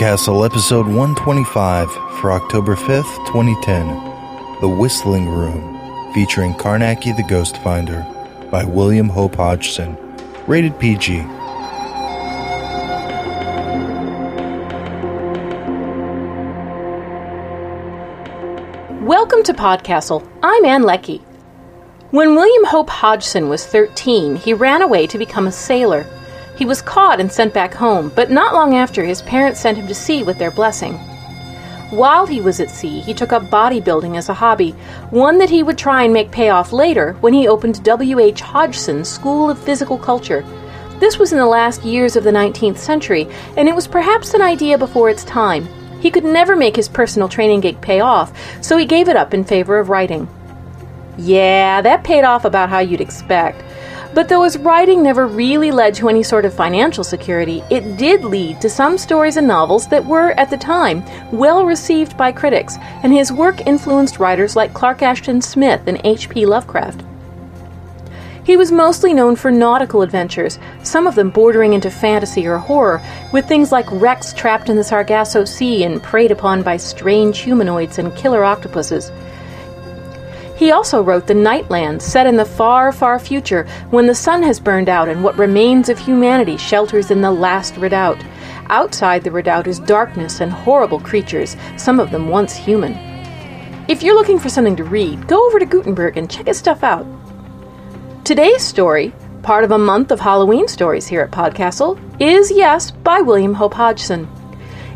Podcastle episode 125 for October 5th, 2010. The Whistling Room, featuring Carnacki the Ghost Finder by William Hope Hodgson. Rated PG. Welcome to Podcastle. I'm Ann Leckie. When William Hope Hodgson was 13, he ran away to become a sailor. He was caught and sent back home, but not long after, his parents sent him to sea with their blessing. While he was at sea, he took up bodybuilding as a hobby, one that he would try and make pay off later when he opened W.H. Hodgson's School of Physical Culture. This was in the last years of the 19th century, and it was perhaps an idea before its time. He could never make his personal training gig pay off, so he gave it up in favor of writing. Yeah, that paid off about how you'd expect. But though his writing never really led to any sort of financial security, it did lead to some stories and novels that were, at the time, well received by critics, and his work influenced writers like Clark Ashton Smith and H.P. Lovecraft. He was mostly known for nautical adventures, some of them bordering into fantasy or horror, with things like wrecks trapped in the Sargasso Sea and preyed upon by strange humanoids and killer octopuses. He also wrote The Nightland, set in the far, far future when the sun has burned out and what remains of humanity shelters in the last redoubt. Outside the redoubt is darkness and horrible creatures, some of them once human. If you're looking for something to read, go over to Gutenberg and check his stuff out. Today's story, part of a month of Halloween stories here at Podcastle, is Yes by William Hope Hodgson.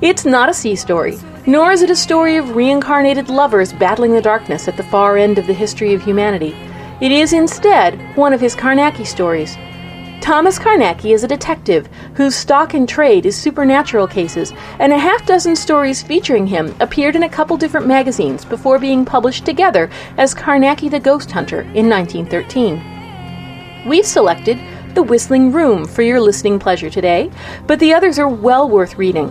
It's not a sea story, nor is it a story of reincarnated lovers battling the darkness at the far end of the history of humanity. It is instead one of his Carnacki stories. Thomas Carnacki is a detective whose stock in trade is supernatural cases, and a half dozen stories featuring him appeared in a couple different magazines before being published together as Carnacki the Ghost Hunter in 1913. We've selected The Whistling Room for your listening pleasure today, but the others are well worth reading.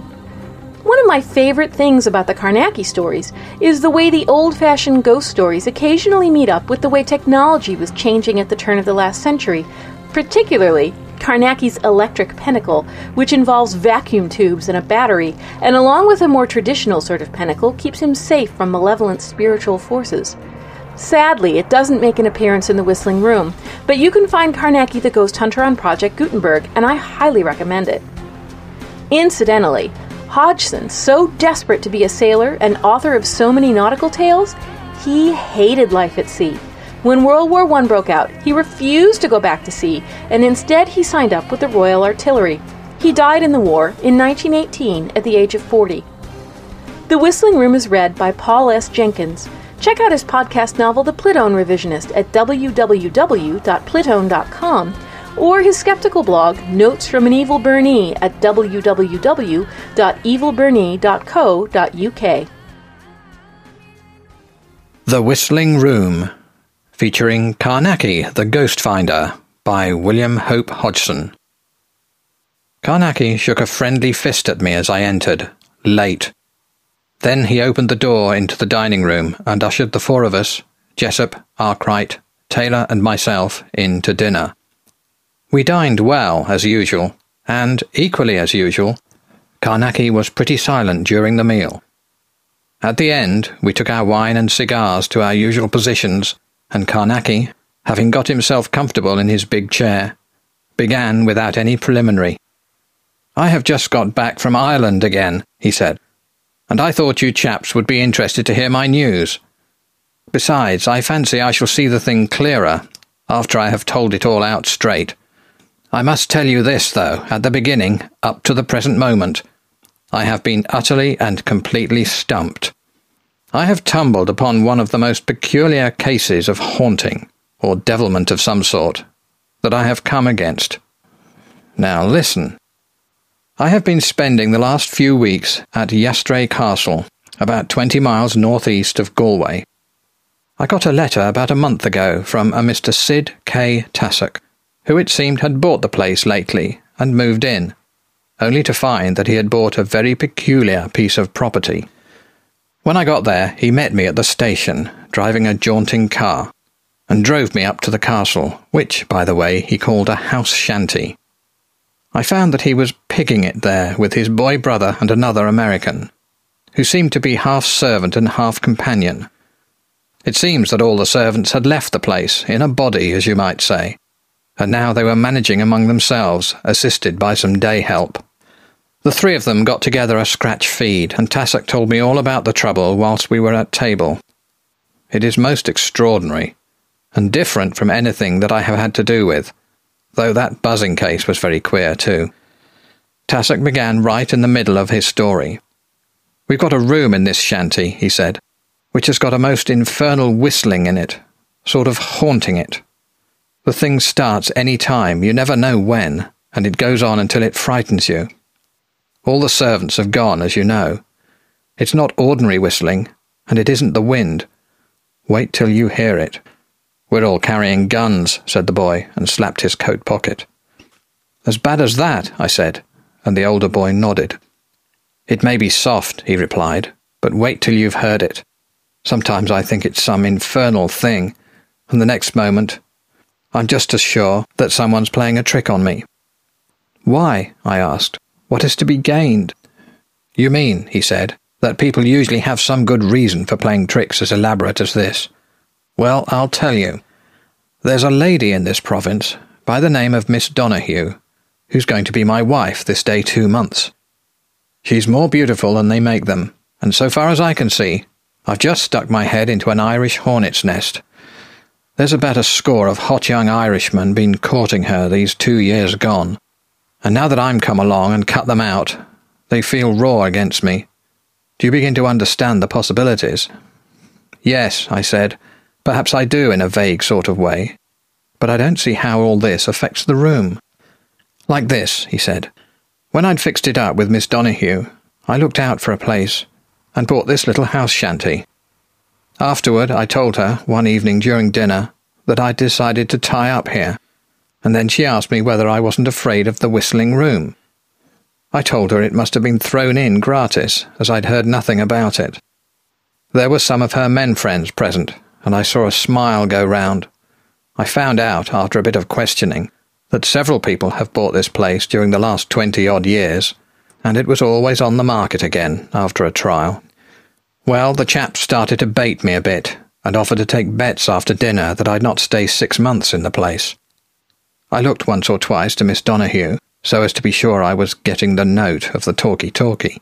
One of my favorite things about the Carnacki stories is the way the old fashioned ghost stories occasionally meet up with the way technology was changing at the turn of the last century, particularly Carnacki's electric pentacle, which involves vacuum tubes and a battery, and along with a more traditional sort of pentacle, keeps him safe from malevolent spiritual forces. Sadly, it doesn't make an appearance in the Whistling Room, but you can find Carnacki the Ghost Hunter on Project Gutenberg, and I highly recommend it. Incidentally, Hodgson, so desperate to be a sailor and author of so many nautical tales, he hated life at sea. When World War I broke out, he refused to go back to sea, and instead he signed up with the Royal Artillery. He died in the war in 1918 at the age of 40. The Whistling Room is read by Paul S. Jenkins. Check out his podcast novel, The Plitone Revisionist, at www.plitone.com or his skeptical blog, Notes from an Evil Bunny, at www.evilbunny.co.uk. The Whistling Room, featuring Carnacki, the Ghost Finder, by William Hope Hodgson. Carnacki shook a friendly fist at me as I entered, late. Then he opened the door into the dining room and ushered the four of us, Jessup, Arkwright, Taylor, and myself, in to dinner. We dined well, as usual, and, equally as usual, Carnacki was pretty silent during the meal. At the end, we took our wine and cigars to our usual positions, and Carnacki, having got himself comfortable in his big chair, began without any preliminary. I have just got back from Ireland again, he said, and I thought you chaps would be interested to hear my news. Besides, I fancy I shall see the thing clearer after I have told it all out straight. I must tell you this, though, at the beginning, up to the present moment, I have been utterly and completely stumped. I have tumbled upon one of the most peculiar cases of haunting, or devilment of some sort, that I have come against. Now listen. I have been spending the last few weeks at Iastrae Castle, about twenty miles northeast of Galway. I got a letter about a month ago from a Mr. Sid K. Tassoc, who it seemed had bought the place lately and moved in, only to find that he had bought a very peculiar piece of property. When I got there, he met me at the station, driving a jaunting car, and drove me up to the castle, which, by the way, he called a house shanty. I found that he was pigging it there with his boy brother and another American, who seemed to be half servant and half companion. It seems that all the servants had left the place, in a body, as you might say, and now they were managing among themselves, assisted by some day help. The three of them got together a scratch feed, and Tassoc told me all about the trouble whilst we were at table. It is most extraordinary, and different from anything that I have had to do with, though that buzzing case was very queer too. Tassoc began right in the middle of his story. We've got a room in this shanty, he said, which has got a most infernal whistling in it, sort of haunting it. The thing starts any time, you never know when, and it goes on until it frightens you. All the servants have gone, as you know. It's not ordinary whistling, and it isn't the wind. Wait till you hear it. We're all carrying guns, said the boy, and slapped his coat pocket. As bad as that, I said, and the older boy nodded. It may be soft, he replied, but wait till you've heard it. Sometimes I think it's some infernal thing, and the next moment I'm just as sure that someone's playing a trick on me. Why? I asked. What is to be gained? You mean, he said, that people usually have some good reason for playing tricks as elaborate as this. Well, I'll tell you. There's a lady in this province by the name of Miss Donahue, who's going to be my wife this day two months. She's more beautiful than they make them, and so far as I can see, I've just stuck my head into an Irish hornet's nest. There's about a score of hot young Irishmen been courting her these two years gone, and now that I'm come along and cut them out, they feel raw against me. Do you begin to understand the possibilities? Yes, I said. Perhaps I do in a vague sort of way. But I don't see how all this affects the room. Like this, he said. When I'd fixed it up with Miss Donahue, I looked out for a place and bought this little house shanty. Afterward, I told her, one evening during dinner, that I'd decided to tie up here and then she asked me whether I wasn't afraid of the whistling room. I told her it must have been thrown in gratis, as I'd heard nothing about it. There were some of her men friends present, and I saw a smile go round. I found out, after a bit of questioning, that several people have bought this place during the last twenty odd years, and it was always on the market again after a trial. Well, the chaps started to bait me a bit, and offered to take bets after dinner that I'd not stay six months in the place. I looked once or twice to Miss Donahue, so as to be sure I was getting the note of the talkie-talkie.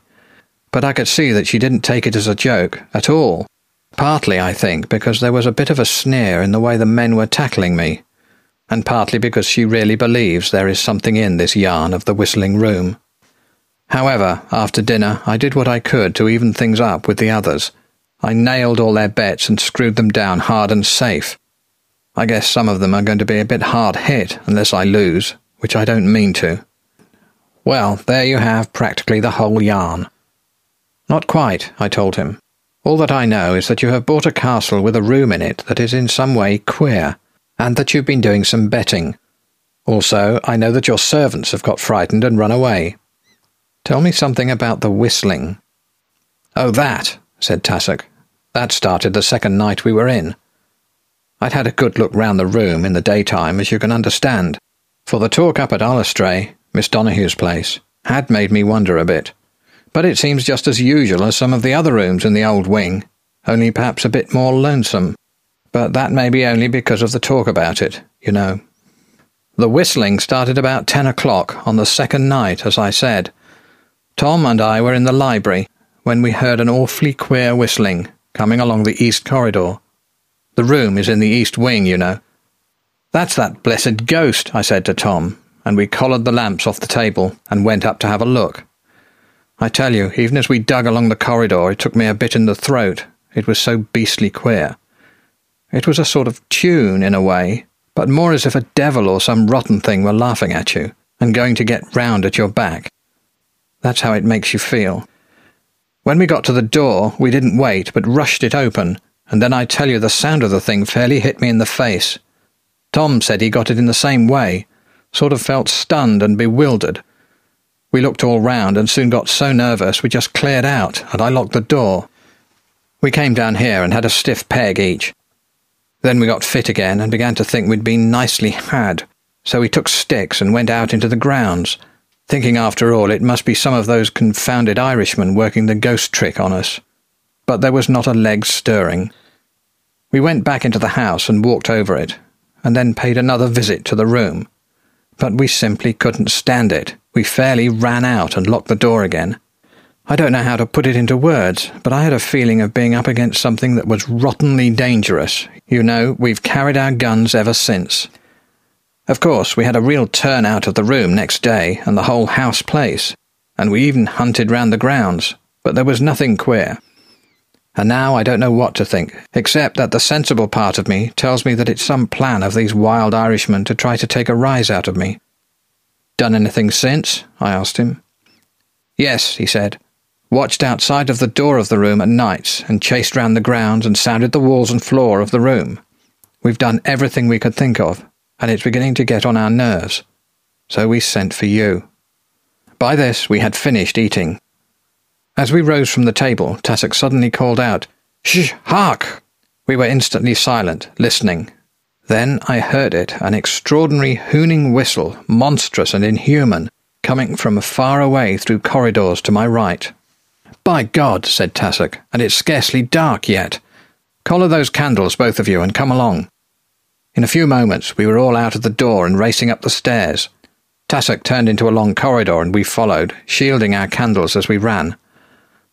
But I could see that she didn't take it as a joke at all. Partly, I think, because there was a bit of a sneer in the way the men were tackling me, and partly because she really believes there is something in this yarn of the whistling room. However, after dinner, I did what I could to even things up with the others. I nailed all their bets and screwed them down hard and safe, I guess some of them are going to be a bit hard hit unless I lose, which I don't mean to. Well, there you have practically the whole yarn. Not quite, I told him. All that I know is that you have bought a castle with a room in it that is in some way queer, and that you've been doing some betting. Also, I know that your servants have got frightened and run away. Tell me something about the whistling. Oh, that, said Tassoc. That started the second night we were in. I'd had a good look round the room in the daytime, as you can understand, for the talk up at Allestray, Miss Donahue's place, had made me wonder a bit. But it seems just as usual as some of the other rooms in the old wing, only perhaps a bit more lonesome. But that may be only because of the talk about it, you know. The whistling started about ten o'clock on the second night, as I said. Tom and I were in the library when we heard an awfully queer whistling coming along the east corridor. The room is in the east wing, you know. That's that blessed ghost, I said to Tom, and we collared the lamps off the table and went up to have a look. I tell you, even as we dug along the corridor, it took me a bit in the throat. It was so beastly queer. It was a sort of tune, in a way, but more as if a devil or some rotten thing were laughing at you and going to get round at your back. That's how it makes you feel. When we got to the door, we didn't wait, but rushed it open and then I tell you the sound of the thing fairly hit me in the face. Tom said he got it in the same way, sort of felt stunned and bewildered. We looked all round and soon got so nervous we just cleared out, and I locked the door. We came down here and had a stiff peg each. Then we got fit again and began to think we'd been nicely had, so we took sticks and went out into the grounds, thinking after all it must be some of those confounded Irishmen working the ghost trick on us. But there was not a leg stirring. We went back into the house and walked over it, and then paid another visit to the room. But we simply couldn't stand it. We fairly ran out and locked the door again. I don't know how to put it into words, but I had a feeling of being up against something that was rottenly dangerous. You know, we've carried our guns ever since. Of course, we had a real turn out of the room next day and the whole house place, and we even hunted round the grounds, but there was nothing queer. And now I don't know what to think, except that the sensible part of me tells me that it's some plan of these wild Irishmen to try to take a rise out of me. Done anything since? I asked him. Yes, he said. Watched outside of the door of the room at nights and chased round the grounds and sounded the walls and floor of the room. We've done everything we could think of, and it's beginning to get on our nerves. So we sent for you. By this, we had finished eating. As we rose from the table, Tassoc suddenly called out, Shh, hark! We were instantly silent, listening. Then I heard it, an extraordinary hooning whistle, monstrous and inhuman, coming from far away through corridors to my right. By God, said Tassoc, and it's scarcely dark yet. Collar those candles, both of you, and come along. In a few moments we were all out of the door and racing up the stairs. Tassoc turned into a long corridor and we followed, shielding our candles as we ran.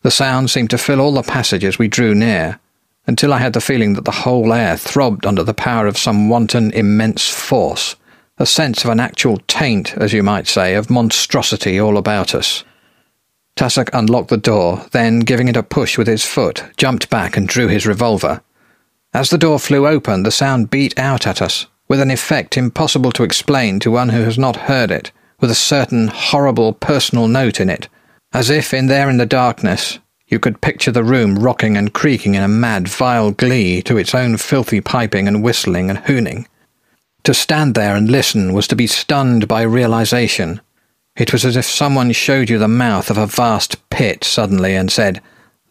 The sound seemed to fill all the passage as we drew near, until I had the feeling that the whole air throbbed under the power of some wanton immense force, a sense of an actual taint, as you might say, of monstrosity all about us. Tassoc unlocked the door, then, giving it a push with his foot, jumped back and drew his revolver. As the door flew open, the sound beat out at us, with an effect impossible to explain to one who has not heard it, with a certain horrible personal note in it, as if in there in the darkness you could picture the room rocking and creaking in a mad, vile glee to its own filthy piping and whistling and hooning. To stand there and listen was to be stunned by realization. It was as if someone showed you the mouth of a vast pit suddenly and said,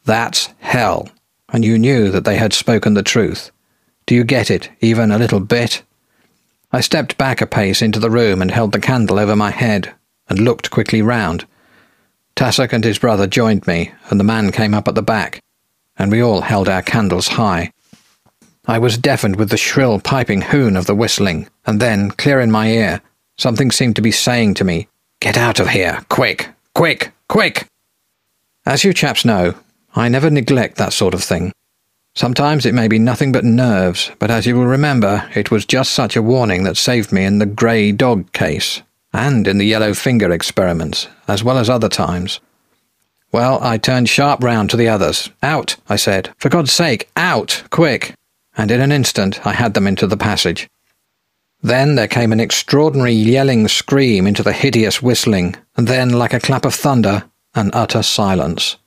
That's hell and you knew that they had spoken the truth. Do you get it, even a little bit? I stepped back a pace into the room and held the candle over my head, and looked quickly round. Tassoc and his brother joined me, and the man came up at the back, and we all held our candles high. I was deafened with the shrill piping hoon of the whistling, and then, clear in my ear, something seemed to be saying to me, Get out of here, quick, quick, quick! As you chaps know, I never neglect that sort of thing. Sometimes it may be nothing but nerves, but as you will remember, it was just such a warning that saved me in the grey dog case, and in the yellow finger experiments, as well as other times. Well, I turned sharp round to the others. Out, I said. For God's sake, out, quick! And in an instant I had them into the passage. Then there came an extraordinary yelling scream into the hideous whistling, and then, like a clap of thunder, an utter silence.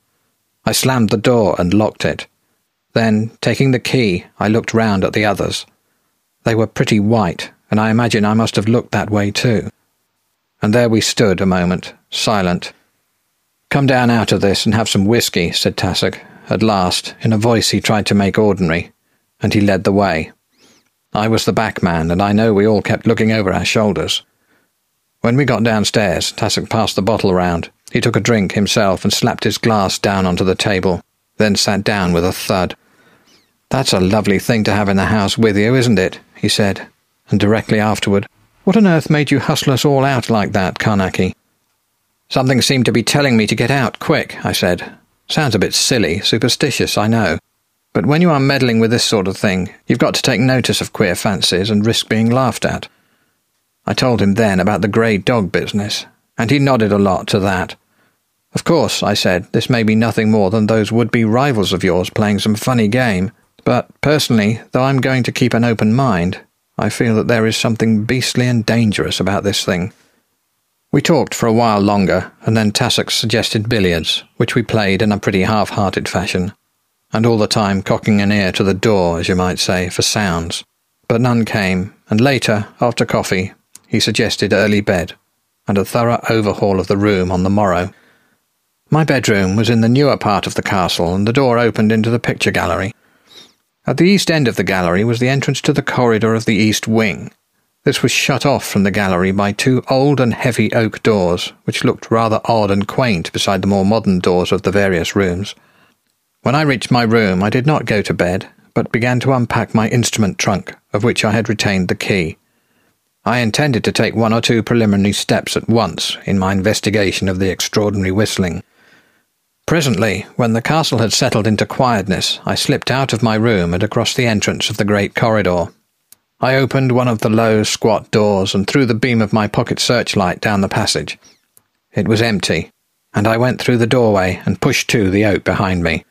I slammed the door and locked it. Then, taking the key, I looked round at the others. They were pretty white, and I imagine I must have looked that way too. And there we stood a moment, silent. Come down out of this and have some whisky, said Tassoc, at last, in a voice he tried to make ordinary, and he led the way. I was the back man, and I know we all kept looking over our shoulders. When we got downstairs, Tassoc passed the bottle round, he took a drink himself and slapped his glass down onto the table, then sat down with a thud. That's a lovely thing to have in the house with you, isn't it? he said, and directly afterward, What on earth made you hustle us all out like that, Carnacki? Something seemed to be telling me to get out quick, I said. Sounds a bit silly, superstitious, I know. But when you are meddling with this sort of thing, you've got to take notice of queer fancies and risk being laughed at. I told him then about the grey dog business, and he nodded a lot to that. Of course, I said, this may be nothing more than those would-be rivals of yours playing some funny game, but personally, though I'm going to keep an open mind, I feel that there is something beastly and dangerous about this thing. We talked for a while longer, and then Tassoc suggested billiards, which we played in a pretty half-hearted fashion, and all the time cocking an ear to the door, as you might say, for sounds. But none came, and later, after coffee, he suggested early bed, and a thorough overhaul of the room on the morrow. My bedroom was in the newer part of the castle, and the door opened into the picture gallery. At the east end of the gallery was the entrance to the corridor of the east wing. This was shut off from the gallery by two old and heavy oak doors, which looked rather odd and quaint beside the more modern doors of the various rooms. When I reached my room, I did not go to bed, but began to unpack my instrument trunk, of which I had retained the key. I intended to take one or two preliminary steps at once in my investigation of the extraordinary whistling. Presently, when the castle had settled into quietness, I slipped out of my room and across the entrance of the great corridor. I opened one of the low, squat doors and threw the beam of my pocket searchlight down the passage. It was empty, and I went through the doorway and pushed to the oak behind me.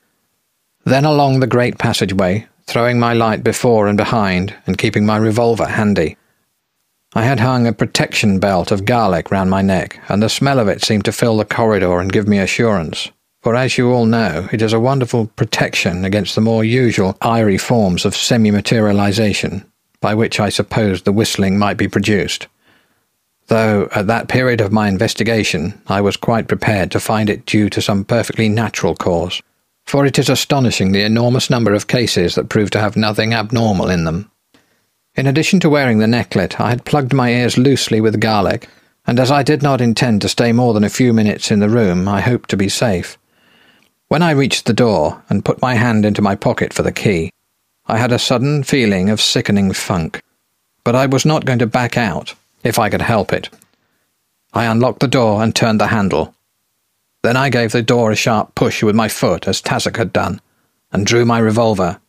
Then along the great passageway, throwing my light before and behind, and keeping my revolver handy. I had hung a protection belt of garlic round my neck, and the smell of it seemed to fill the corridor and give me assurance. For as you all know, it is a wonderful protection against the more usual eerie forms of semi materialization, by which I supposed the whistling might be produced. Though at that period of my investigation I was quite prepared to find it due to some perfectly natural cause, for it is astonishing the enormous number of cases that prove to have nothing abnormal in them. In addition to wearing the necklet, I had plugged my ears loosely with garlic, and as I did not intend to stay more than a few minutes in the room, I hoped to be safe. When I reached the door and put my hand into my pocket for the key, I had a sudden feeling of sickening funk. But I was not going to back out, if I could help it. I unlocked the door and turned the handle. Then I gave the door a sharp push with my foot, as Tassoc had done, and drew my revolver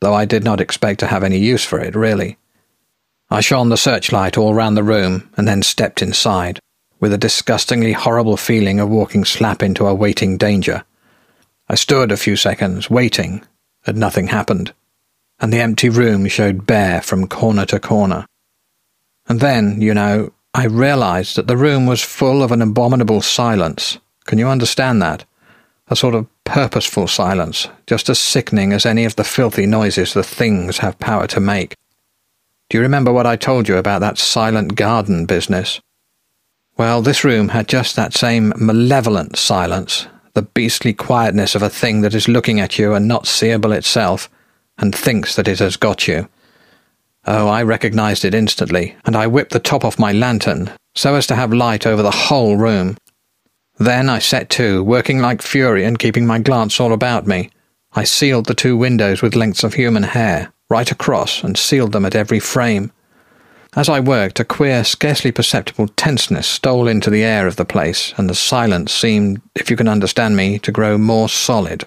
though I did not expect to have any use for it, really. I shone the searchlight all round the room and then stepped inside, with a disgustingly horrible feeling of walking slap into a waiting danger. I stood a few seconds, waiting, and nothing happened, and the empty room showed bare from corner to corner. And then, you know, I realized that the room was full of an abominable silence. Can you understand that? A sort of purposeful silence, just as sickening as any of the filthy noises the things have power to make. Do you remember what I told you about that silent garden business? Well, this room had just that same malevolent silence, the beastly quietness of a thing that is looking at you and not seeable itself, and thinks that it has got you. Oh, I recognized it instantly, and I whipped the top off my lantern so as to have light over the whole room. Then I set to, working like fury and keeping my glance all about me. I sealed the two windows with lengths of human hair, right across, and sealed them at every frame. As I worked, a queer, scarcely perceptible tenseness stole into the air of the place, and the silence seemed, if you can understand me, to grow more solid.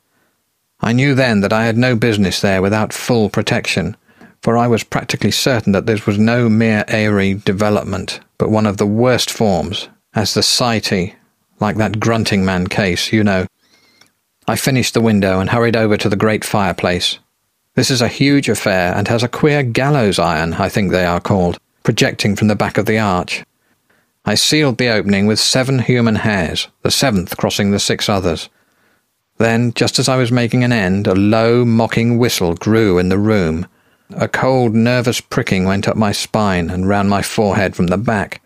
I knew then that I had no business there without full protection, for I was practically certain that this was no mere airy development, but one of the worst forms, as the Saiitii, like that grunting man case, you know. I finished the window and hurried over to the great fireplace. This is a huge affair and has a queer gallows iron, I think they are called, projecting from the back of the arch. I sealed the opening with seven human hairs, the seventh crossing the six others. Then, just as I was making an end, a low, mocking whistle grew in the room. A cold, nervous pricking went up my spine and round my forehead from the back.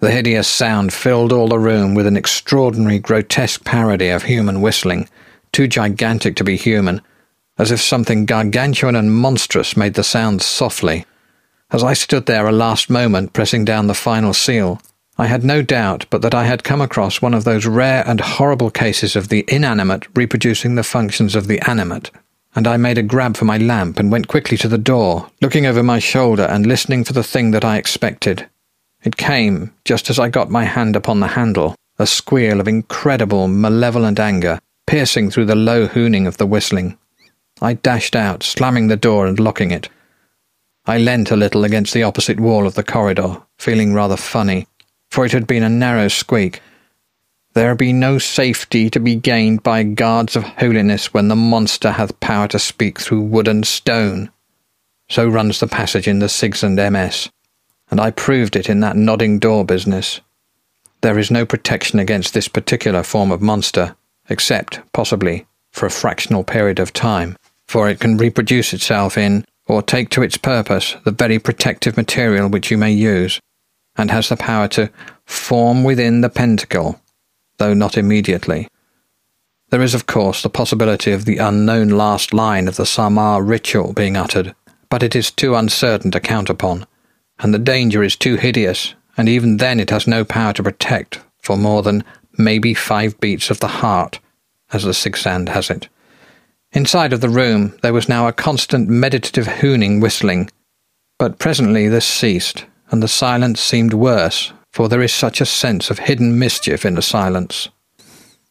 The hideous sound filled all the room with an extraordinary, grotesque parody of human whistling, too gigantic to be human, as if something gargantuan and monstrous made the sound softly. As I stood there a last moment pressing down the final seal, I had no doubt but that I had come across one of those rare and horrible cases of the inanimate reproducing the functions of the animate, and I made a grab for my lamp and went quickly to the door, looking over my shoulder and listening for the thing that I expected. It came just as I got my hand upon the handle, a squeal of incredible, malevolent anger, piercing through the low hooning of the whistling. I dashed out, slamming the door and locking it. I leant a little against the opposite wall of the corridor, feeling rather funny, for it had been a narrow squeak. There be no safety to be gained by guards of holiness when the monster hath power to speak through wood and stone. So runs the passage in the Sigsand MS and I proved it in that nodding door business. There is no protection against this particular form of monster, except, possibly, for a fractional period of time, for it can reproduce itself in, or take to its purpose, the very protective material which you may use, and has the power to form within the pentacle, though not immediately. There is, of course, the possibility of the unknown last line of the Saaamaaa ritual being uttered, but it is too uncertain to count upon and the danger is too hideous, and even then it has no power to protect for more than maybe five beats of the heart, as the Sigsand has it. Inside of the room there was now a constant meditative hooning whistling, but presently this ceased, and the silence seemed worse, for there is such a sense of hidden mischief in the silence.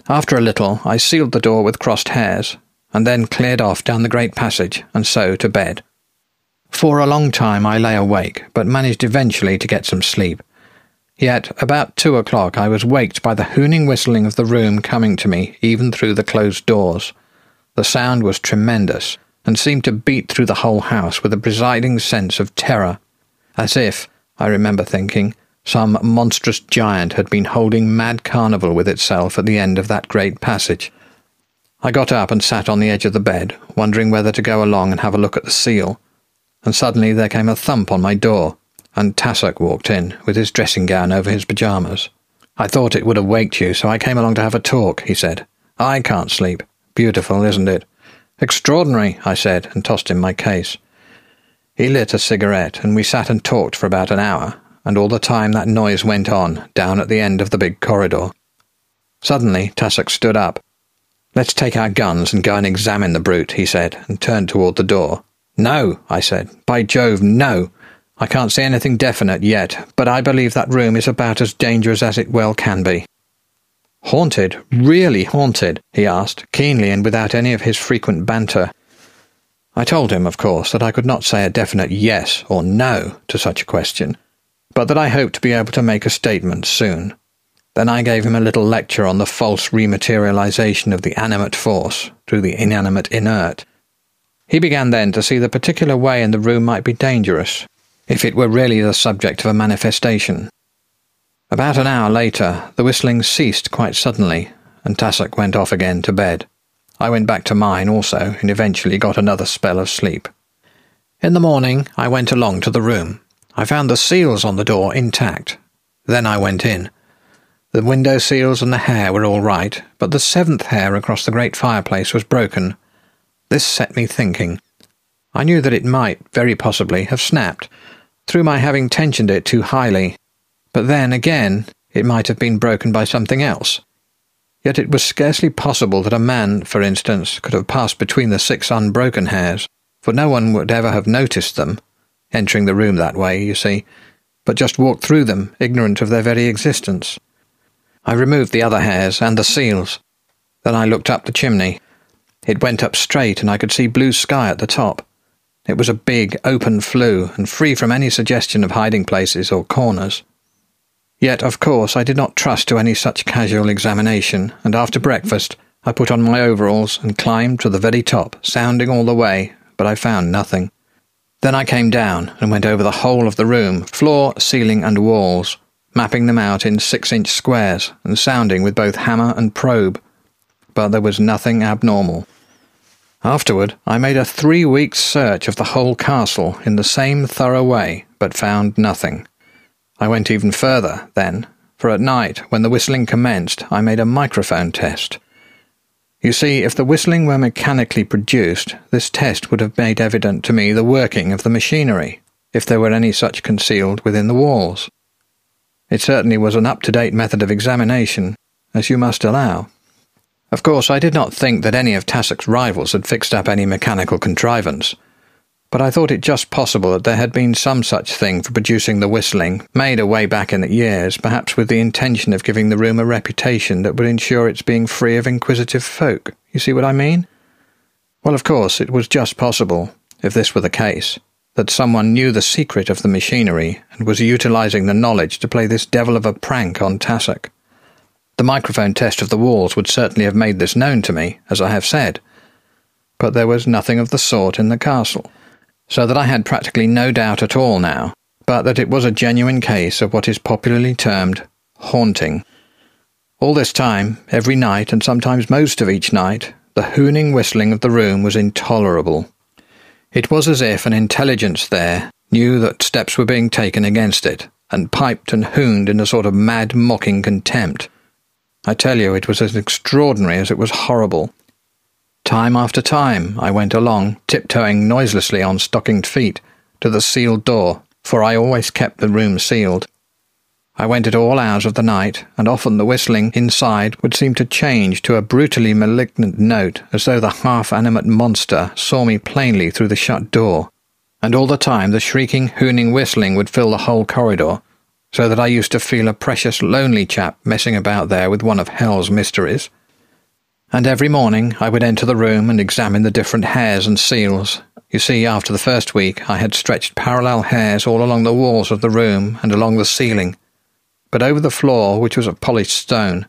After a little I sealed the door with crossed hairs, and then cleared off down the great passage, and so to bed. For a long time I lay awake, but managed eventually to get some sleep. Yet, about two o'clock, I was waked by the hooning whistling of the room coming to me, even through the closed doors. The sound was tremendous, and seemed to beat through the whole house with a presiding sense of terror, as if, I remember thinking, some monstrous giant had been holding mad carnival with itself at the end of that great passage. I got up and sat on the edge of the bed, wondering whether to go along and have a look at the seal, and suddenly there came a thump on my door and Tassoc walked in, with his dressing gown over his pyjamas. I thought it would have waked you, so I came along to have a talk, he said. I can't sleep. Beautiful, isn't it? Extraordinary, I said, and tossed him my case. He lit a cigarette, and we sat and talked for about an hour, and all the time that noise went on, down at the end of the big corridor. Suddenly, Tassoc stood up. Let's take our guns and go and examine the brute, he said, and turned toward the door. No, I said. By Jove, no. I can't say anything definite yet, but I believe that room is about as dangerous as it well can be. Haunted? Really haunted? he asked, keenly and without any of his frequent banter. I told him, of course, that I could not say a definite yes or no to such a question, but that I hoped to be able to make a statement soon. Then I gave him a little lecture on the false rematerialization of the animate force through the inanimate inert. He began then to see the particular way in the room might be dangerous, if it were really the subject of a manifestation. About an hour later, the whistling ceased quite suddenly, and Tassoc went off again to bed. I went back to mine also, and eventually got another spell of sleep. In the morning, I went along to the room. I found the seals on the door intact. Then I went in. The window seals and the hair were all right, but the seventh hair across the great fireplace was broken. This set me thinking. I knew that it might, very possibly, have snapped, through my having tensioned it too highly. But then, again, it might have been broken by something else. Yet it was scarcely possible that a man, for instance, could have passed between the six unbroken hairs, for no one would ever have noticed them, entering the room that way, you see, but just walked through them, ignorant of their very existence. I removed the other hairs and the seals. Then I looked up the chimney. It went up straight, and I could see blue sky at the top. It was a big, open flue, and free from any suggestion of hiding places or corners. Yet, of course, I did not trust to any such casual examination, and after breakfast I put on my overalls and climbed to the very top, sounding all the way, but I found nothing. Then I came down and went over the whole of the room, floor, ceiling, and walls, mapping them out in six inch squares and sounding with both hammer and probe. But there was nothing abnormal. Afterward, I made a three weeks search of the whole castle in the same thorough way, but found nothing. I went even further, then, for at night, when the whistling commenced, I made a microphone test. You see, if the whistling were mechanically produced, this test would have made evident to me the working of the machinery, if there were any such concealed within the walls. It certainly was an up to date method of examination, as you must allow. Of course, I did not think that any of Tassoc's rivals had fixed up any mechanical contrivance, but I thought it just possible that there had been some such thing for producing the whistling, made away back in the years, perhaps with the intention of giving the room a reputation that would ensure its being free of inquisitive folk. You see what I mean? Well, of course, it was just possible, if this were the case, that someone knew the secret of the machinery and was utilizing the knowledge to play this devil of a prank on Tassoc. The microphone test of the walls would certainly have made this known to me, as I have said. But there was nothing of the sort in the castle, so that I had practically no doubt at all now, but that it was a genuine case of what is popularly termed haunting. All this time, every night, and sometimes most of each night, the hooning whistling of the room was intolerable. It was as if an intelligence there knew that steps were being taken against it, and piped and hooned in a sort of mad mocking contempt I tell you, it was as extraordinary as it was horrible. Time after time I went along, tiptoeing noiselessly on stockinged feet, to the sealed door, for I always kept the room sealed. I went at all hours of the night, and often the whistling inside would seem to change to a brutally malignant note, as though the half animate monster saw me plainly through the shut door. And all the time the shrieking, hooning whistling would fill the whole corridor, so that I used to feel a precious lonely chap messing about there with one of hell's mysteries. And every morning I would enter the room and examine the different hairs and seals. You see, after the first week I had stretched parallel hairs all along the walls of the room and along the ceiling but over the floor, which was of polished stone,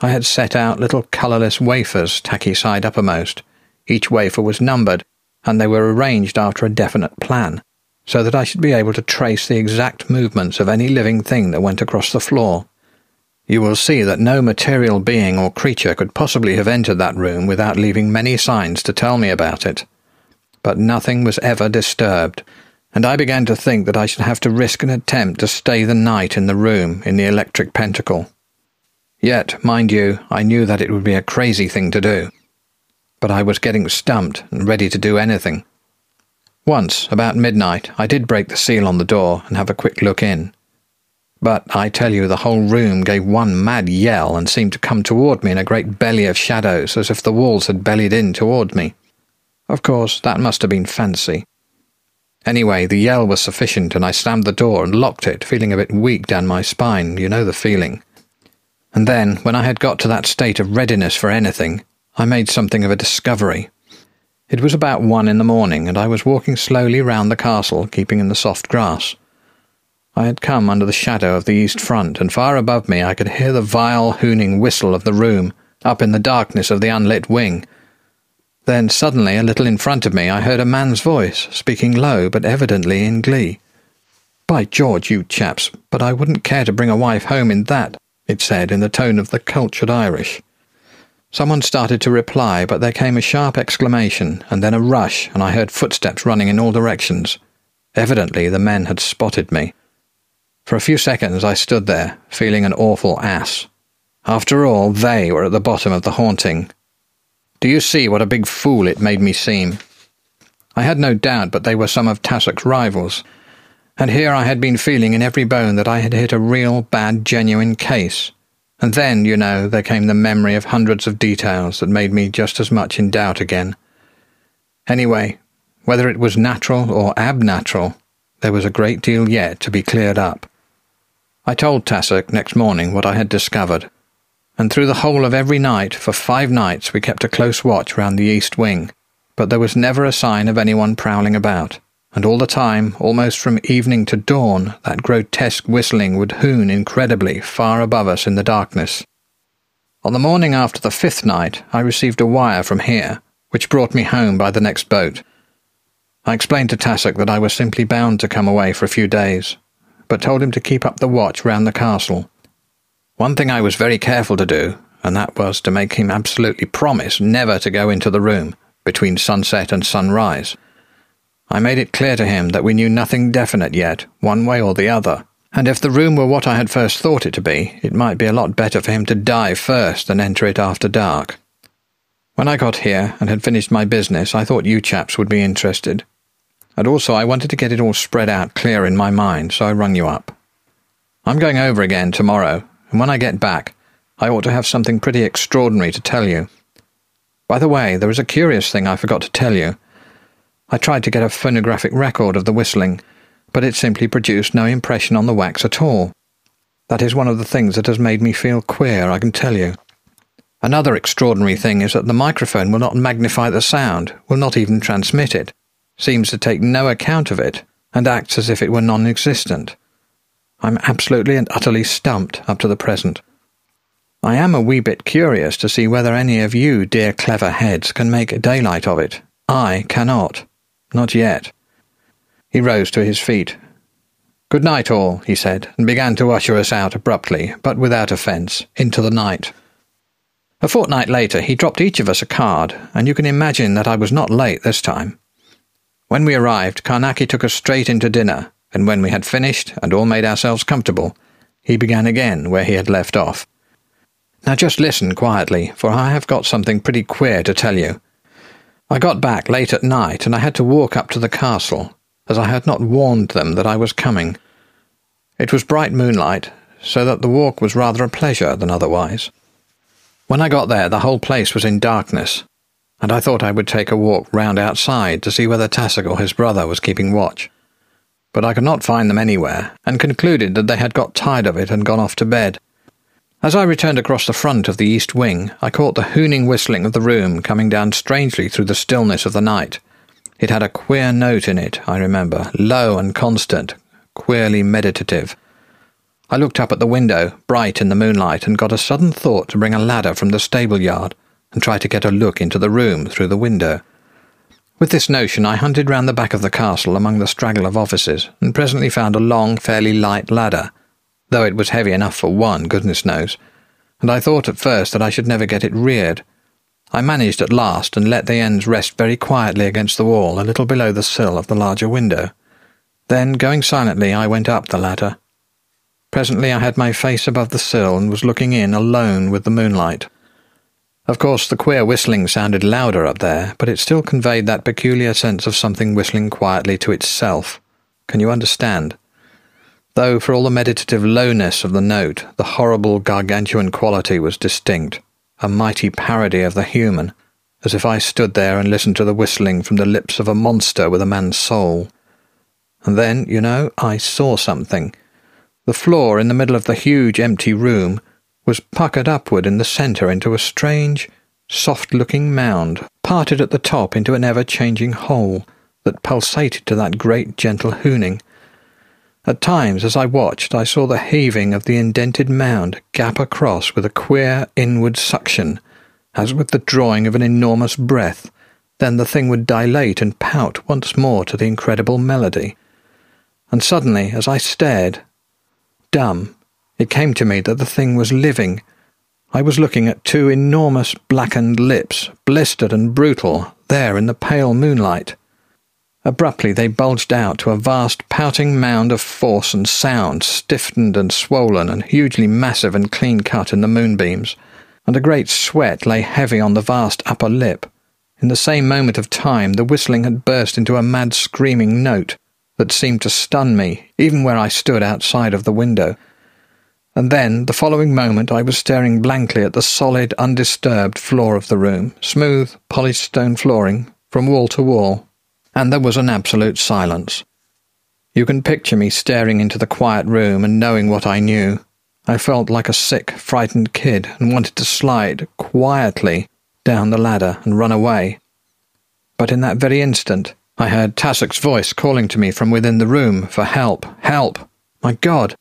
I had set out little colourless wafers, tacky side uppermost. Each wafer was numbered, and they were arranged after a definite plan, so that I should be able to trace the exact movements of any living thing that went across the floor. You will see that no material being or creature could possibly have entered that room without leaving many signs to tell me about it. But nothing was ever disturbed, and I began to think that I should have to risk an attempt to stay the night in the room in the electric pentacle. Yet, mind you, I knew that it would be a crazy thing to do. But I was getting stumped and ready to do anything. Once, about midnight, I did break the seal on the door and have a quick look in. But I tell you, the whole room gave one mad yell and seemed to come toward me in a great belly of shadows, as if the walls had bellied in toward me. Of course, that must have been fancy Anyway, the yell was sufficient, and I slammed the door and locked it, feeling a bit weak down my spine. You know the feeling. And then, when I had got to that state of readiness for anything, I made something of a discovery. It was about one in the morning, and I was walking slowly round the castle, keeping in the soft grass. I had come under the shadow of the east front, and far above me I could hear the vile, hooning whistle of the room, up in the darkness of the unlit wing, then suddenly, a little in front of me, I heard a man's voice, speaking low, but evidently in glee. By George, you chaps, but I wouldn't care to bring a wife home in that, it said in the tone of the cultured Irish. Someone started to reply, but there came a sharp exclamation, and then a rush, and I heard footsteps running in all directions. Evidently, the men had spotted me. For a few seconds I stood there, feeling an awful ass. After all, they were at the bottom of the haunting, do you see what a big fool it made me seem? I had no doubt but they were some of Tassoc's rivals, and here I had been feeling in every bone that I had hit a real, bad, genuine case. And then, you know, there came the memory of hundreds of details that made me just as much in doubt again. Anyway, whether it was natural or abnatural, there was a great deal yet to be cleared up. I told Tassoc next morning what I had discovered, and through the whole of every night, for five nights, we kept a close watch round the east wing, but there was never a sign of anyone prowling about, and all the time, almost from evening to dawn, that grotesque whistling would hoon incredibly far above us in the darkness. On the morning after the fifth night, I received a wire from here, which brought me home by the next boat. I explained to Tassoc that I was simply bound to come away for a few days, but told him to keep up the watch round the castle one thing I was very careful to do, and that was to make him absolutely promise never to go into the room between sunset and sunrise. I made it clear to him that we knew nothing definite yet, one way or the other, and if the room were what I had first thought it to be, it might be a lot better for him to die first than enter it after dark. When I got here and had finished my business, I thought you chaps would be interested. And also I wanted to get it all spread out clear in my mind, so I rung you up. I'm going over again tomorrow, and when I get back, I ought to have something pretty extraordinary to tell you. By the way, there is a curious thing I forgot to tell you. I tried to get a phonographic record of the whistling, but it simply produced no impression on the wax at all. That is one of the things that has made me feel queer, I can tell you. Another extraordinary thing is that the microphone will not magnify the sound, will not even transmit it, seems to take no account of it, and acts as if it were non existent. I'm absolutely and utterly stumped up to the present. I am a wee bit curious to see whether any of you dear clever heads can make daylight of it. I cannot. Not yet. He rose to his feet. Good night, all, he said, and began to usher us out abruptly, but without offence, into the night. A fortnight later, he dropped each of us a card, and you can imagine that I was not late this time. When we arrived, Carnacki took us straight into dinner, and when we had finished and all made ourselves comfortable, he began again where he had left off. Now just listen quietly, for I have got something pretty queer to tell you. I got back late at night, and I had to walk up to the castle, as I had not warned them that I was coming. It was bright moonlight, so that the walk was rather a pleasure than otherwise. When I got there, the whole place was in darkness, and I thought I would take a walk round outside to see whether Tassoc or his brother was keeping watch. But I could not find them anywhere, and concluded that they had got tired of it and gone off to bed. As I returned across the front of the east wing, I caught the hooning whistling of the room coming down strangely through the stillness of the night. It had a queer note in it, I remember, low and constant, queerly meditative. I looked up at the window, bright in the moonlight, and got a sudden thought to bring a ladder from the stable yard and try to get a look into the room through the window. With this notion, I hunted round the back of the castle among the straggle of offices, and presently found a long, fairly light ladder though it was heavy enough for one, goodness knows, and I thought at first that I should never get it reared. I managed at last and let the ends rest very quietly against the wall a little below the sill of the larger window. Then, going silently, I went up the ladder. Presently I had my face above the sill and was looking in alone with the moonlight. Of course, the queer whistling sounded louder up there, but it still conveyed that peculiar sense of something whistling quietly to itself. Can you understand? though for all the meditative lowness of the note, the horrible gargantuan quality was distinct, a mighty parody of the human, as if I stood there and listened to the whistling from the lips of a monster with a man's soul. And then, you know, I saw something. The floor in the middle of the huge empty room was puckered upward in the centre into a strange, soft-looking mound, parted at the top into an ever-changing hole that pulsated to that great gentle hooning. At times, as I watched, I saw the heaving of the indented mound gap across with a queer inward suction, as with the drawing of an enormous breath. Then the thing would dilate and pout once more to the incredible melody. And suddenly, as I stared, dumb, it came to me that the thing was living. I was looking at two enormous blackened lips, blistered and brutal, there in the pale moonlight. Abruptly they bulged out to a vast pouting mound of force and sound, stiffened and swollen and hugely massive and clean cut in the moonbeams, and a great sweat lay heavy on the vast upper lip. In the same moment of time the whistling had burst into a mad screaming note that seemed to stun me, even where I stood outside of the window. And then, the following moment, I was staring blankly at the solid, undisturbed floor of the room, smooth, polished stone flooring, from wall to wall, and there was an absolute silence. You can picture me staring into the quiet room and knowing what I knew. I felt like a sick, frightened kid and wanted to slide quietly down the ladder and run away. But in that very instant, I heard Tassoc's voice calling to me from within the room for help, help. My God!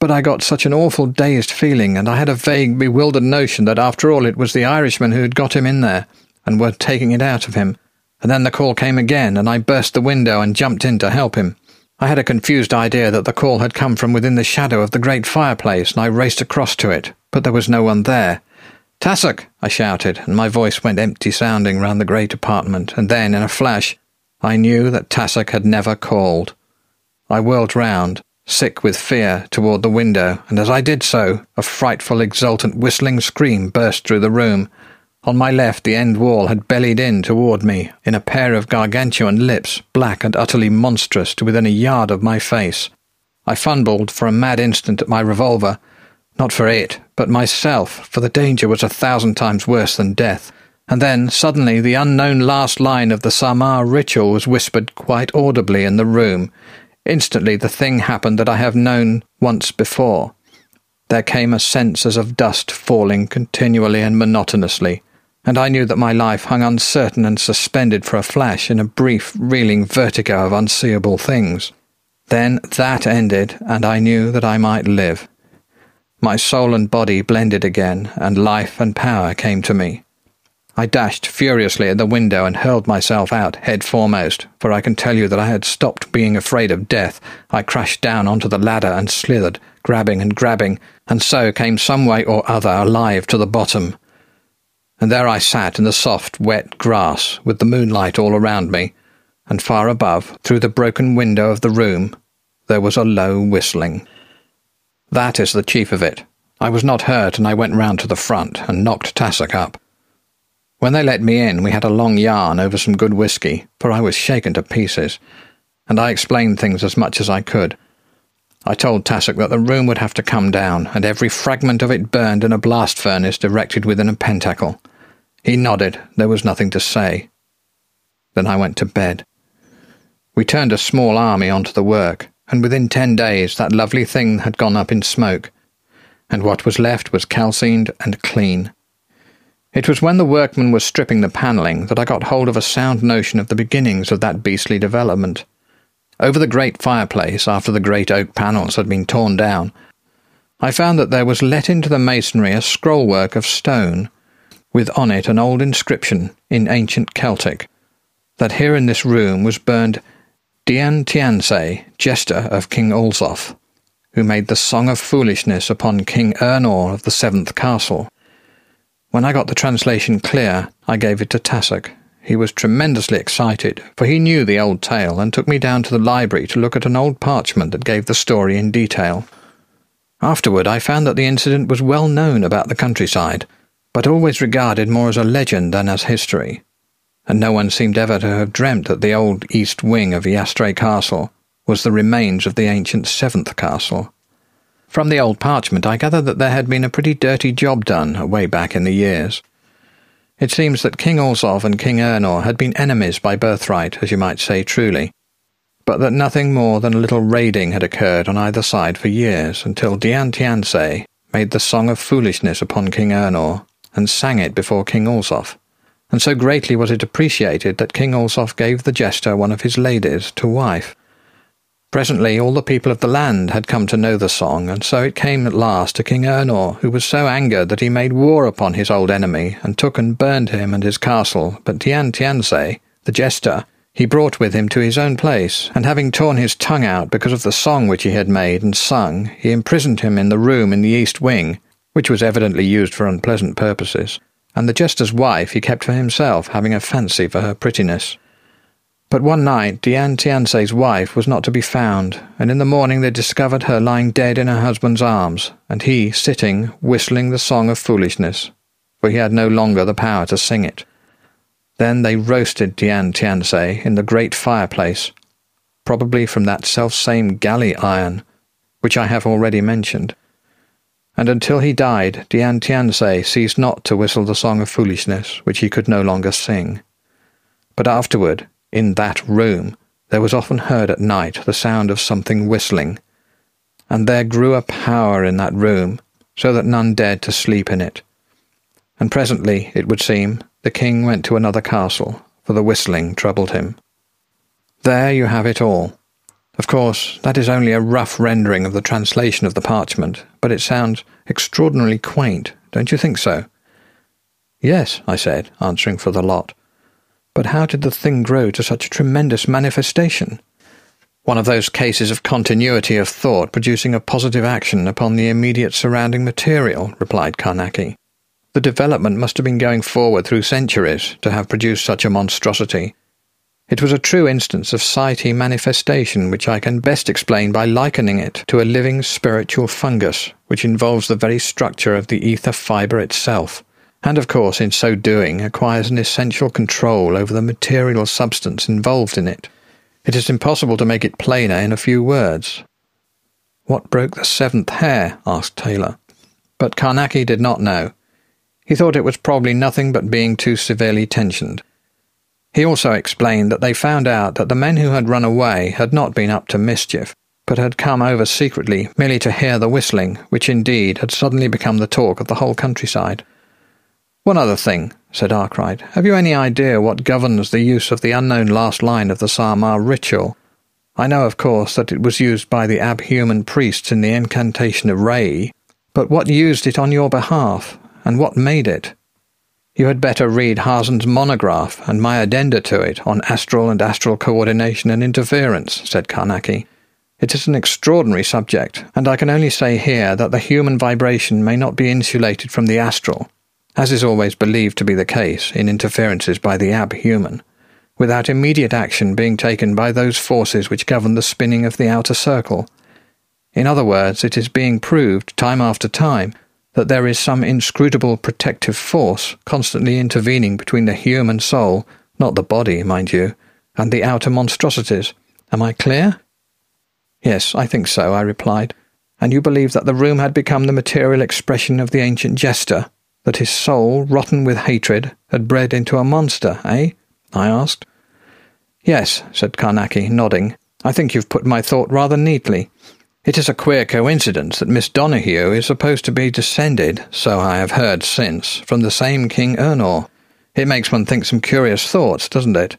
But I got such an awful dazed feeling, and I had a vague, bewildered notion that after all it was the Irishman who had got him in there and were taking it out of him and then the call came again, and I burst the window and jumped in to help him. I had a confused idea that the call had come from within the shadow of the great fireplace, and I raced across to it, but there was no one there. Tassoc! I shouted, and my voice went empty sounding round the great apartment, and then, in a flash, I knew that Tassoc had never called. I whirled round, sick with fear, toward the window, and as I did so, a frightful, exultant, whistling scream burst through the room, on my left, the end wall had bellied in toward me in a pair of gargantuan lips, black and utterly monstrous, to within a yard of my face. I fumbled for a mad instant at my revolver. Not for it, but myself, for the danger was a thousand times worse than death. And then, suddenly, the unknown last line of the Saaamaaa ritual was whispered quite audibly in the room. Instantly, the thing happened that I have known once before. There came a sense as of dust falling continually and monotonously and I knew that my life hung uncertain and suspended for a flash in a brief, reeling vertigo of unseeable things. Then that ended, and I knew that I might live. My soul and body blended again, and life and power came to me. I dashed furiously at the window and hurled myself out head foremost, for I can tell you that I had stopped being afraid of death. I crashed down onto the ladder and slithered, grabbing and grabbing, and so came some way or other alive to the bottom and there I sat in the soft, wet grass, with the moonlight all around me, and far above, through the broken window of the room, there was a low whistling. That is the chief of it. I was not hurt, and I went round to the front and knocked Tassoc up. When they let me in, we had a long yarn over some good whisky, for I was shaken to pieces, and I explained things as much as I could. I told Tassoc that the room would have to come down, and every fragment of it burned in a blast furnace erected within a pentacle. He nodded. There was nothing to say. Then I went to bed. We turned a small army onto the work, and within ten days that lovely thing had gone up in smoke, and what was left was calcined and clean. It was when the workmen were stripping the panelling that I got hold of a sound notion of the beginnings of that beastly development. Over the great fireplace, after the great oak panels had been torn down, I found that there was let into the masonry a scrollwork of stone, with on it an old inscription in ancient Celtic, that here in this room was burned Dian Tiansay, jester of King Alzof, who made the Song of Foolishness upon King Ernore of the Seventh Castle. When I got the translation clear, I gave it to Tassoc. He was tremendously excited, for he knew the old tale and took me down to the library to look at an old parchment that gave the story in detail. Afterward, I found that the incident was well known about the countryside, but always regarded more as a legend than as history, and no one seemed ever to have dreamt that the old east wing of Iastrae Castle was the remains of the ancient Seventh Castle. From the old parchment, I gather that there had been a pretty dirty job done away back in the years. It seems that King Alzof and King Ernore had been enemies by birthright, as you might say truly, but that nothing more than a little raiding had occurred on either side for years until Dian Tiansay made the Song of Foolishness upon King Ernore and sang it before King Alzof. And so greatly was it appreciated that King Alzof gave the jester one of his ladies to wife. Presently all the people of the land had come to know the song, and so it came at last to King Ernore, who was so angered that he made war upon his old enemy, and took and burned him and his castle. But Dian Tiansay, the jester, he brought with him to his own place, and having torn his tongue out because of the song which he had made and sung, he imprisoned him in the room in the east wing, which was evidently used for unpleasant purposes, and the jester's wife he kept for himself, having a fancy for her prettiness. But one night Dian Tiansay's wife was not to be found, and in the morning they discovered her lying dead in her husband's arms, and he sitting, whistling the song of foolishness, for he had no longer the power to sing it. Then they roasted Dian Tiansay in the great fireplace, probably from that self-same galley iron, which I have already mentioned. And until he died, Dian Tiansay ceased not to whistle the song of foolishness, which he could no longer sing. But afterward, in that room, there was often heard at night the sound of something whistling, and there grew a power in that room, so that none dared to sleep in it. And presently, it would seem, the king went to another castle, for the whistling troubled him. There you have it all. Of course, that is only a rough rendering of the translation of the parchment, but it sounds extraordinarily quaint, don't you think so? Yes, I said, answering for the lot. But how did the thing grow to such a tremendous manifestation? One of those cases of continuity of thought producing a positive action upon the immediate surrounding material, replied Carnacki. The development must have been going forward through centuries to have produced such a monstrosity. It was a true instance of Saiitii manifestation which I can best explain by likening it to a living spiritual fungus, which involves the very structure of the ether fibre itself and of course in so doing acquires an essential control over the material substance involved in it. It is impossible to make it plainer in a few words. What broke the seventh hair? asked Taylor. But Carnacki did not know. He thought it was probably nothing but being too severely tensioned. He also explained that they found out that the men who had run away had not been up to mischief, but had come over secretly merely to hear the whistling, which indeed had suddenly become the talk of the whole countryside. One other thing, said Arkwright. Have you any idea what governs the use of the unknown last line of the Saaamaaa ritual? I know, of course, that it was used by the abhuman priests in the incantation of Rei, but what used it on your behalf, and what made it? You had better read Harzen's monograph and my addenda to it on astral and astral coordination and interference, said Carnacki. It is an extraordinary subject, and I can only say here that the human vibration may not be insulated from the astral, as is always believed to be the case in interferences by the abhuman, without immediate action being taken by those forces which govern the spinning of the outer circle. In other words, it is being proved, time after time, that there is some inscrutable protective force constantly intervening between the human soul, not the body, mind you, and the outer monstrosities, Am I clear? Yes, I think so, I replied. And you believe that the room had become the material expression of the ancient jester, that his soul, rotten with hatred, had bred into a monster, eh? I asked. Yes, said Carnacki, nodding. I think you've put my thought rather neatly. It is a queer coincidence that Miss Donoghue is supposed to be descended, so I have heard since, from the same King Ernore. It makes one think some curious thoughts, doesn't it?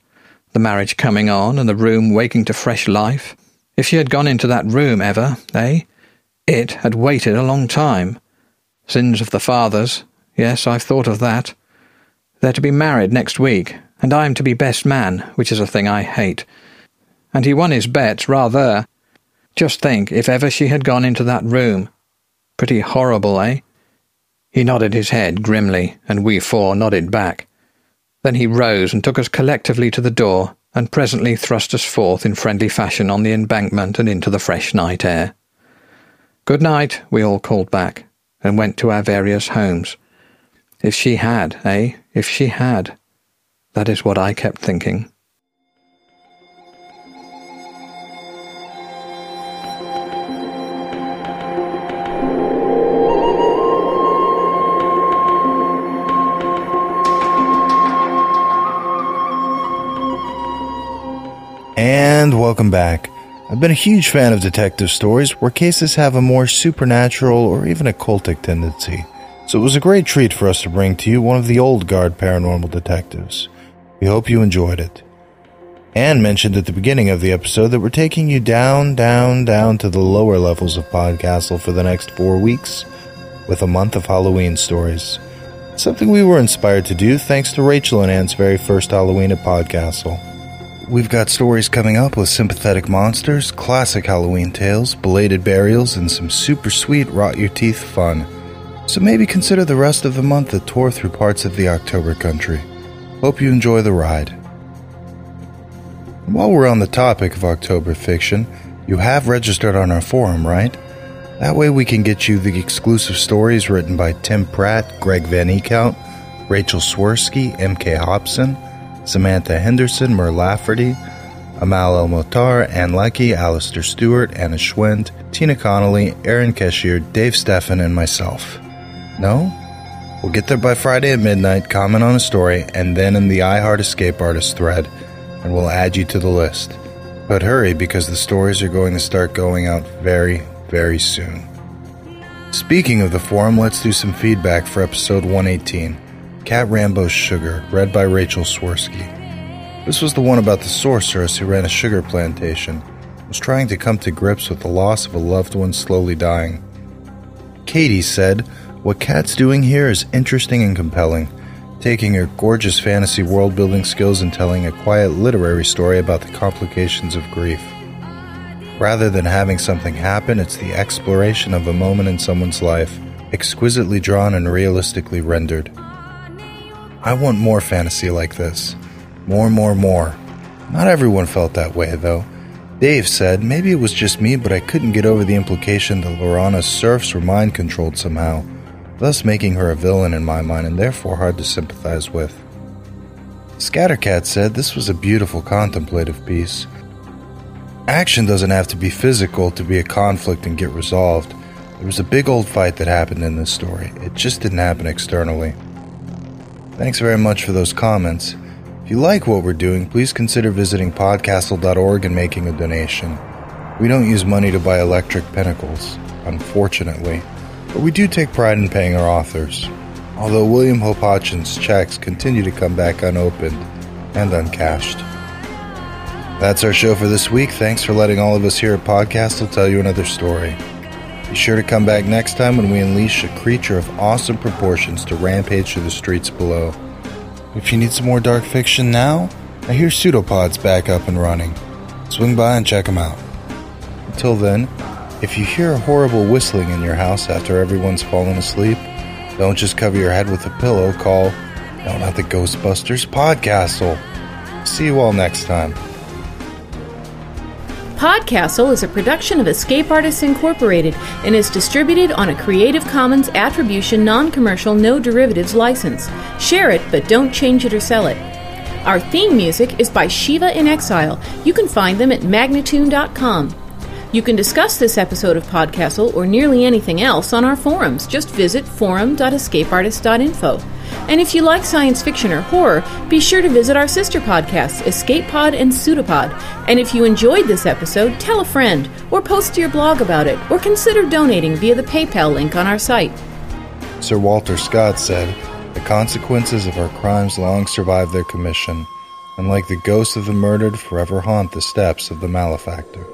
The marriage coming on, and the room waking to fresh life. If she had gone into that room ever, eh? It had waited a long time. Sins of the fathers. Yes, I've thought of that. They're to be married next week, and I'm to be best man, which is a thing I hate. And he won his bet, rather. Just think if ever she had gone into that room. Pretty horrible, eh? He nodded his head grimly, and we four nodded back. Then he rose and took us collectively to the door, and presently thrust us forth in friendly fashion on the embankment and into the fresh night air. Good night, we all called back, and went to our various homes. If she had, eh? If she had. That is what I kept thinking. And welcome back. I've been a huge fan of detective stories where cases have a more supernatural or even occultic tendency, so it was a great treat for us to bring to you one of the old guard paranormal detectives. We hope you enjoyed it. Anne mentioned at the beginning of the episode that we're taking you down, down, down to the lower levels of Podcastle for the next four weeks with a month of Halloween stories. Something we were inspired to do thanks to Rachel and Anne's very first Halloween at Podcastle. We've got stories coming up with sympathetic monsters, classic Halloween tales, belated burials, and some super sweet rot your teeth fun. So maybe consider the rest of the month a tour through parts of the October country. Hope you enjoy the ride. And while we're on the topic of October fiction, you have registered on our forum, right? That way we can get you the exclusive stories written by Tim Pratt, Greg Van Eekhout, Rachel Swirsky, M.K. Hobson, Samantha Henderson, Mur Lafferty, Amal El Mohtar, Ann Leckie, Alasdair Stuart, Anna Schwend, Tina Connolly, Aaron Keshier, Dave Steffen, and myself. No? We'll get there by Friday at midnight, comment on a story, and then in the iHeart Escape Artist thread, and we'll add you to the list. But hurry because the stories are going to start going out very, very soon. Speaking of the forum, let's do some feedback for episode 118. Cat Rambo's Sugar, read by Rachel Swirsky. This was the one about the sorceress who ran a sugar plantation, was trying to come to grips with the loss of a loved one slowly dying. Katie said, What Kat's doing here is interesting and compelling, taking her gorgeous fantasy world building skills and telling a quiet literary story about the complications of grief. Rather than having something happen, it's the exploration of a moment in someone's life, exquisitely drawn and realistically rendered. I want more fantasy like this. More, more, more. Not everyone felt that way, though. Dave said maybe it was just me, but I couldn't get over the implication that Lorana's serfs were mind controlled somehow, thus making her a villain in my mind and therefore hard to sympathize with. Scattercat said this was a beautiful contemplative piece. Action doesn't have to be physical to be a conflict and get resolved. There was a big old fight that happened in this story. It just didn't happen externally. Thanks very much for those comments. If you like what we're doing, please consider visiting podcastle.org and making a donation. We don't use money to buy electric pentacles, unfortunately, but we do take pride in paying our authors. Although William Hope Hodgson's checks continue to come back unopened and uncashed. That's our show for this week. Thanks for letting all of us here at Podcastle tell you another story. Be sure to come back next time when we unleash a creature of awesome proportions to rampage through the streets below. If you need some more dark fiction now, I hear pseudopods back up and running. Swing by and check them out. Until then, if you hear a horrible whistling in your house after everyone's fallen asleep, don't just cover your head with a pillow. Call, no, not the Ghostbusters, Podcastle. See you all next time. Podcastle is a production of Escape Artists Incorporated and is distributed on a Creative Commons Attribution Non Commercial No Derivatives license. Share it, but don't change it or sell it. Our theme music is by Shiva in Exile. You can find them at magnatune.com. You can discuss this episode of Podcastle or nearly anything else on our forums. Just visit forum.escapeartist.info. And if you like science fiction or horror, be sure to visit our sister podcasts, Escape Pod and Pseudopod. And if you enjoyed this episode, tell a friend, or post to your blog about it, or consider donating via the PayPal link on our site. Sir Walter Scott said, The consequences of our crimes long survive their commission, and like the ghosts of the murdered, forever haunt the steps of the malefactor.